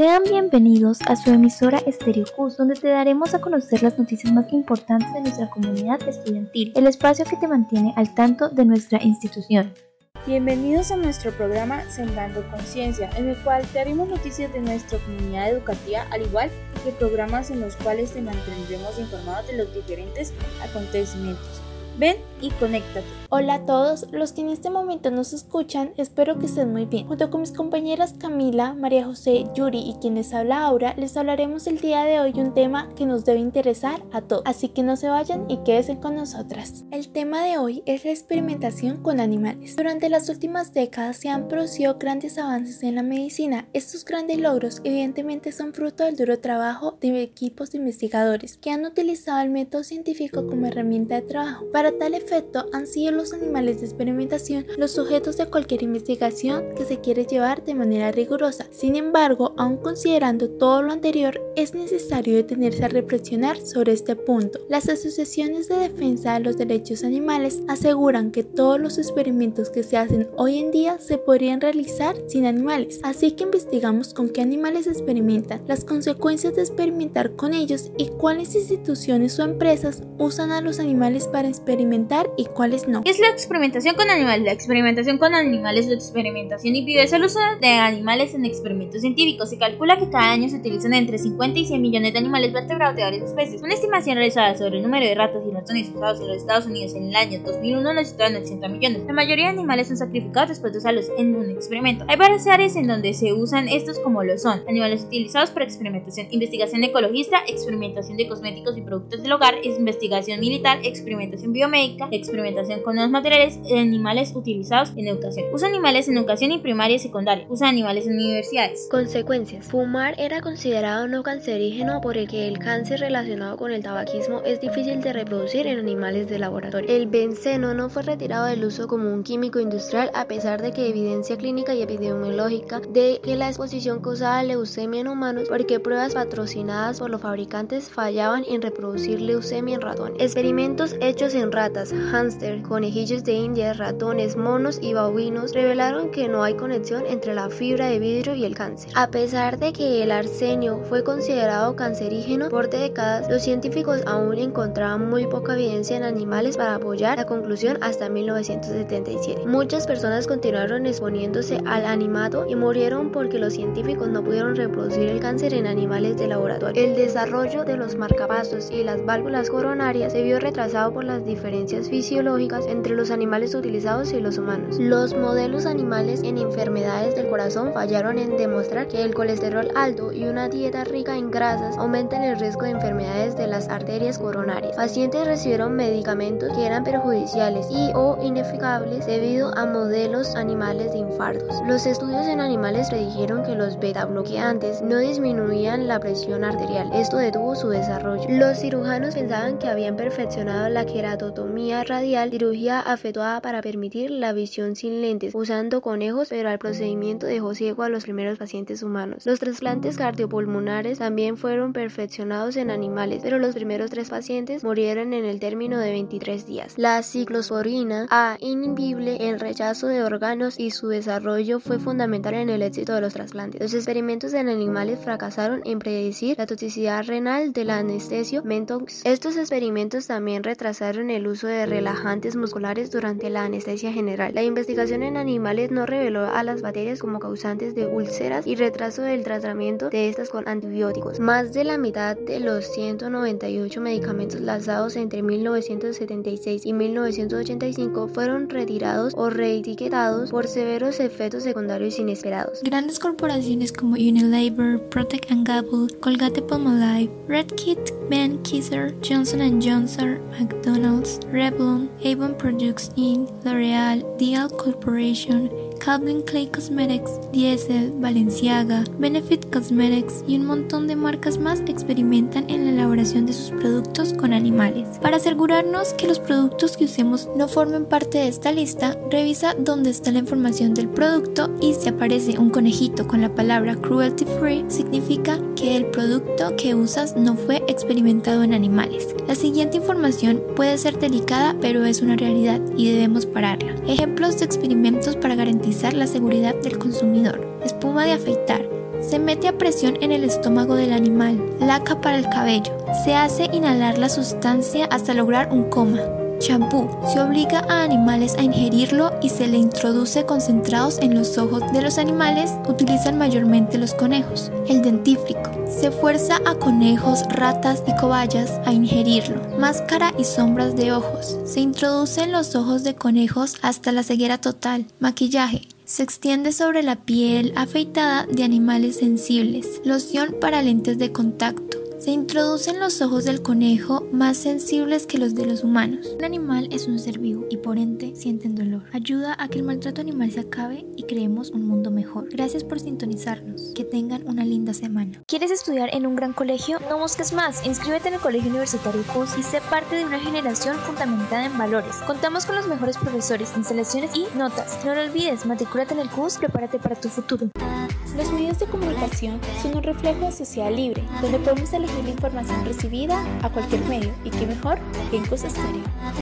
Sean bienvenidos a su emisora Estéreo donde te daremos a conocer las noticias más importantes de nuestra comunidad estudiantil, el espacio que te mantiene al tanto de nuestra institución. Bienvenidos a nuestro programa Sembrando Conciencia, en el cual te haremos noticias de nuestra comunidad educativa, al igual que programas en los cuales te mantendremos informados de los diferentes acontecimientos. Ven y conéctate. Hola a todos los que en este momento nos escuchan, espero que estén muy bien. Junto con mis compañeras Camila, María José, Yuri y quienes habla ahora, les hablaremos el día de hoy un tema que nos debe interesar a todos. Así que no se vayan y quédense con nosotras. El tema de hoy es la experimentación con animales. Durante las últimas décadas se han producido grandes avances en la medicina. Estos grandes logros evidentemente son fruto del duro trabajo de equipos de investigadores que han utilizado el método científico como herramienta de trabajo. Para tal efecto han sido los animales de experimentación los sujetos de cualquier investigación que se quiere llevar de manera rigurosa. Sin embargo, aun considerando todo lo anterior, es necesario detenerse a reflexionar sobre este punto. Las asociaciones de defensa de los derechos animales aseguran que todos los experimentos que se hacen hoy en día se podrían realizar sin animales, así que investigamos con qué animales experimentan, las consecuencias de experimentar con ellos y cuáles instituciones o empresas usan a los animales para experimentar experimentar y cuáles no. ¿Qué es la experimentación con animales? La experimentación con animales, la experimentación impide el uso de animales en experimentos científicos. Se calcula que cada año se utilizan entre 50 y 100 millones de animales vertebrados de varias especies. Una estimación realizada sobre el número de ratas y ratones usados en los Estados Unidos en el año 2001 nos sitúa en 80 millones. La mayoría de animales son sacrificados después de usarlos en un experimento. Hay varias áreas en donde se usan estos como lo son animales utilizados para experimentación, investigación ecologista, experimentación de cosméticos y productos del hogar, investigación militar, experimentación biomedica médica, experimentación con nuevos materiales animales utilizados en educación. Usa animales en educación y primaria y secundaria. Usa animales en universidades. Consecuencias. Fumar era considerado no cancerígeno por el que el cáncer relacionado con el tabaquismo es difícil de reproducir en animales de laboratorio. El benceno no fue retirado del uso como un químico industrial a pesar de que evidencia clínica y epidemiológica de que la exposición causaba leucemia en humanos porque pruebas patrocinadas por los fabricantes fallaban en reproducir leucemia en ratones. Experimentos hechos en ratas, hámster, conejillos de India, ratones, monos y babuinos revelaron que no hay conexión entre la fibra de vidrio y el cáncer. A pesar de que el arsenio fue considerado cancerígeno por décadas, los científicos aún encontraban muy poca evidencia en animales para apoyar la conclusión hasta 1977. Muchas personas continuaron exponiéndose al animato y murieron porque los científicos no pudieron reproducir el cáncer en animales de laboratorio. El desarrollo de los marcapasos y las válvulas coronarias se vio retrasado por las diferentes diferencias fisiológicas entre los animales utilizados y los humanos. Los modelos animales en enfermedades del corazón fallaron en demostrar que el colesterol alto y una dieta rica en grasas aumentan el riesgo de enfermedades de las arterias coronarias. Pacientes recibieron medicamentos que eran perjudiciales y o ineficables debido a modelos animales de infartos. Los estudios en animales predijeron que los beta bloqueantes no disminuían la presión arterial. Esto detuvo su desarrollo. Los cirujanos pensaban que habían perfeccionado la radial, cirugía efectuada para permitir la visión sin lentes, usando conejos, pero el procedimiento dejó ciego a los primeros pacientes humanos. Los trasplantes cardiopulmonares también fueron perfeccionados en animales, pero los primeros tres pacientes murieron en el término de 23 días. La ciclosporina a inhibible el rechazo de órganos y su desarrollo fue fundamental en el éxito de los trasplantes. Los experimentos en animales fracasaron en predecir la toxicidad renal del anestesio mentox. Estos experimentos también retrasaron el uso de relajantes musculares durante la anestesia general. La investigación en animales no reveló a las bacterias como causantes de úlceras y retraso del tratamiento de estas con antibióticos. Más de la mitad de los 198 medicamentos lanzados entre 1976 y 1985 fueron retirados o reetiquetados por severos efectos secundarios inesperados. Grandes corporaciones como Unilever, Procter Gamble, Colgate Palmolive, Red Kit, Ben Kisser, Johnson Johnson, McDonald's, Revlon, Avon Products Inc., L'Oreal, Dial Corporation, Calvin Clay Cosmetics, Diesel, Balenciaga, Benefit Cosmetics y un montón de marcas más experimentan en la elaboración de sus productos con animales. Para asegurarnos que los productos que usemos no formen parte de esta lista, revisa dónde está la información del producto y si aparece un conejito con la palabra cruelty free, significa que el producto que usas no fue experimentado en animales. La siguiente información puede ser delicada, pero es una realidad y debemos pararla. Ejemplos de experimentos para garantizar la seguridad del consumidor. Espuma de afeitar, Se mete a presión en el estómago del animal. Laca para el cabello. Se hace inhalar la sustancia hasta lograr un coma. Champú. Se obliga a animales a ingerirlo y se le introduce concentrados en los ojos de los animales utilizan mayormente los conejos. El dentífrico. Se fuerza a conejos, ratas y cobayas a ingerirlo. Máscara y sombras de ojos. Se introduce en los ojos de conejos hasta la ceguera total. Maquillaje. Se extiende sobre la piel afeitada de animales sensibles. Loción para lentes de contacto. Se introducen los ojos del conejo más sensibles que los de los humanos. Un animal es un ser vivo y por ende sienten dolor. Ayuda a que el maltrato animal se acabe y creemos un mundo mejor. Gracias por sintonizarnos. Que tengan una linda semana. ¿Quieres estudiar en un gran colegio? No busques más. Inscríbete en el Colegio Universitario CUS y sé parte de una generación fundamentada en valores. Contamos con los mejores profesores, instalaciones y notas. No lo olvides, matricúlate en el CUS, prepárate para tu futuro. Los medios de comunicación son un reflejo de sociedad libre, donde podemos elegir la información recibida a cualquier medio y qué mejor que en CUS Estéreo.